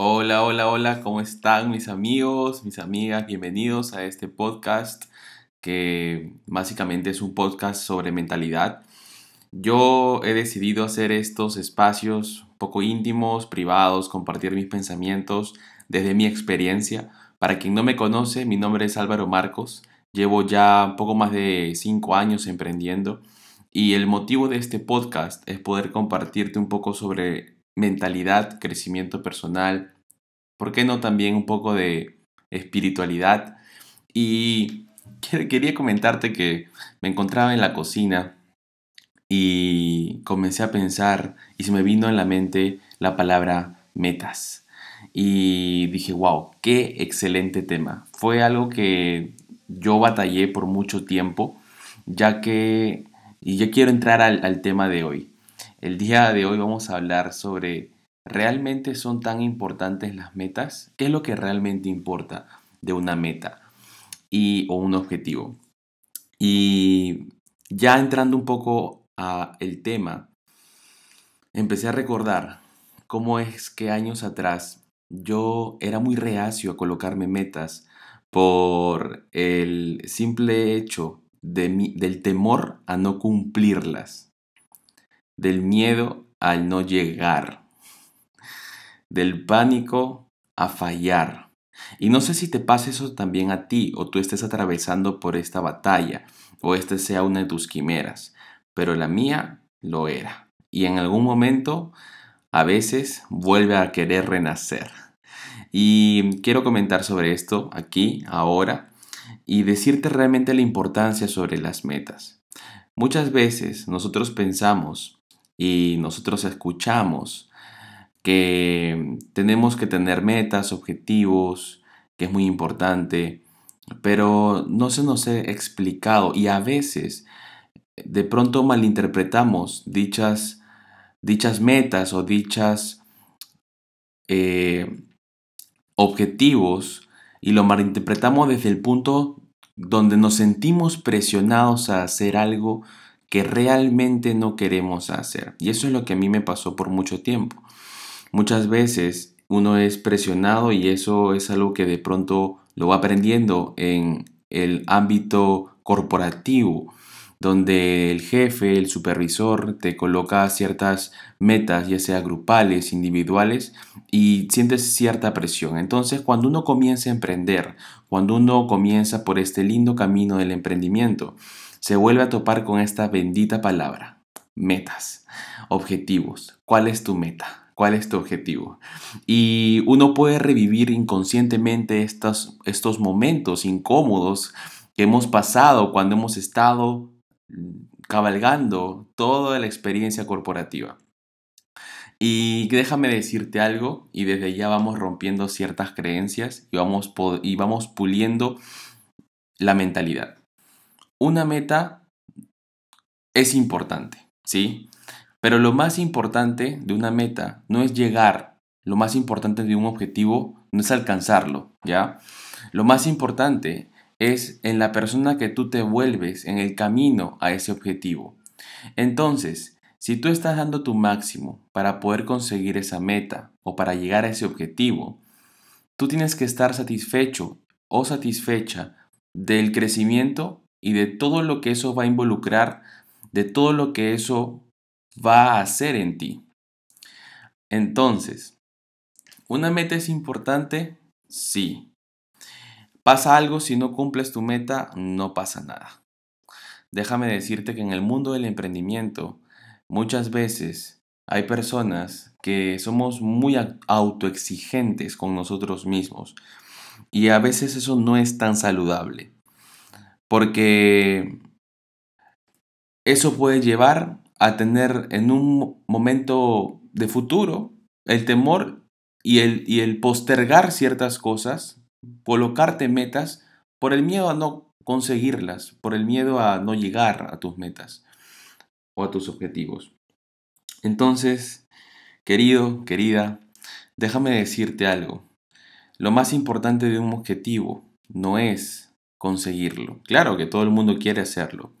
Hola, hola, hola, ¿cómo están mis amigos, mis amigas? Bienvenidos a este podcast que básicamente es un podcast sobre mentalidad. Yo he decidido hacer estos espacios poco íntimos, privados, compartir mis pensamientos desde mi experiencia. Para quien no me conoce, mi nombre es Álvaro Marcos. Llevo ya poco más de cinco años emprendiendo y el motivo de este podcast es poder compartirte un poco sobre mentalidad, crecimiento personal, ¿por qué no también un poco de espiritualidad? Y quería comentarte que me encontraba en la cocina y comencé a pensar y se me vino en la mente la palabra metas. Y dije, wow, qué excelente tema. Fue algo que yo batallé por mucho tiempo, ya que, y yo quiero entrar al, al tema de hoy. El día de hoy vamos a hablar sobre, ¿realmente son tan importantes las metas? ¿Qué es lo que realmente importa de una meta y, o un objetivo? Y ya entrando un poco a el tema, empecé a recordar cómo es que años atrás yo era muy reacio a colocarme metas por el simple hecho de del temor a no cumplirlas del miedo al no llegar, del pánico a fallar. Y no sé si te pasa eso también a ti o tú estés atravesando por esta batalla o esta sea una de tus quimeras, pero la mía lo era. Y en algún momento, a veces, vuelve a querer renacer. Y quiero comentar sobre esto aquí, ahora, y decirte realmente la importancia sobre las metas. Muchas veces nosotros pensamos y nosotros escuchamos que tenemos que tener metas, objetivos, que es muy importante, pero no se nos ha explicado y a veces de pronto malinterpretamos dichas, dichas metas o dichas eh, objetivos y lo malinterpretamos desde el punto donde nos sentimos presionados a hacer algo que realmente no queremos hacer. Y eso es lo que a mí me pasó por mucho tiempo. Muchas veces uno es presionado y eso es algo que de pronto lo va aprendiendo en el ámbito corporativo, donde el jefe, el supervisor te coloca ciertas metas, ya sea grupales, individuales, y sientes cierta presión. Entonces, cuando uno comienza a emprender, cuando uno comienza por este lindo camino del emprendimiento, se vuelve a topar con esta bendita palabra, metas, objetivos. ¿Cuál es tu meta? ¿Cuál es tu objetivo? Y uno puede revivir inconscientemente estos, estos momentos incómodos que hemos pasado cuando hemos estado cabalgando toda la experiencia corporativa. Y déjame decirte algo, y desde ya vamos rompiendo ciertas creencias y vamos, y vamos puliendo la mentalidad una meta es importante, ¿sí? Pero lo más importante de una meta no es llegar, lo más importante de un objetivo no es alcanzarlo, ¿ya? Lo más importante es en la persona que tú te vuelves en el camino a ese objetivo. Entonces, si tú estás dando tu máximo para poder conseguir esa meta o para llegar a ese objetivo, tú tienes que estar satisfecho o satisfecha del crecimiento y de todo lo que eso va a involucrar, de todo lo que eso va a hacer en ti. Entonces, ¿una meta es importante? Sí. ¿Pasa algo si no cumples tu meta? No pasa nada. Déjame decirte que en el mundo del emprendimiento muchas veces hay personas que somos muy autoexigentes con nosotros mismos y a veces eso no es tan saludable porque eso puede llevar a tener en un momento de futuro el temor y el, y el postergar ciertas cosas, colocarte metas por el miedo a no conseguirlas, por el miedo a no llegar a tus metas o a tus objetivos. Entonces, querido, querida, déjame decirte algo. Lo más importante de un objetivo no es conseguirlo. Claro que todo el mundo quiere hacerlo.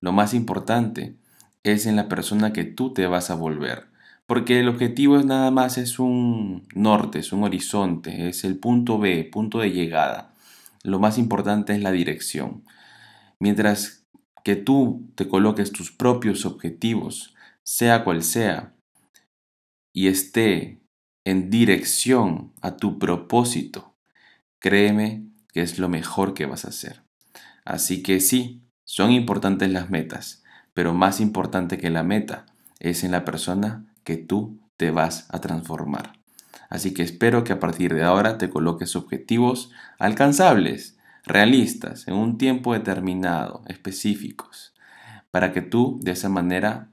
Lo más importante es en la persona que tú te vas a volver. Porque el objetivo es nada más, es un norte, es un horizonte, es el punto B, punto de llegada. Lo más importante es la dirección. Mientras que tú te coloques tus propios objetivos, sea cual sea, y esté en dirección a tu propósito, créeme que es lo mejor que vas a hacer. Así que sí, son importantes las metas, pero más importante que la meta es en la persona que tú te vas a transformar. Así que espero que a partir de ahora te coloques objetivos alcanzables, realistas, en un tiempo determinado, específicos, para que tú de esa manera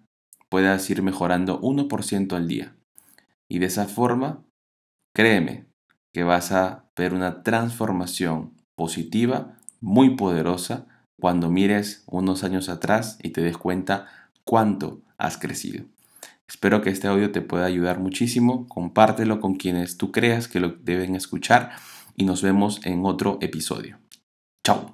puedas ir mejorando 1% al día. Y de esa forma, créeme que vas a ver una transformación positiva muy poderosa cuando mires unos años atrás y te des cuenta cuánto has crecido. Espero que este audio te pueda ayudar muchísimo. Compártelo con quienes tú creas que lo deben escuchar y nos vemos en otro episodio. Chao.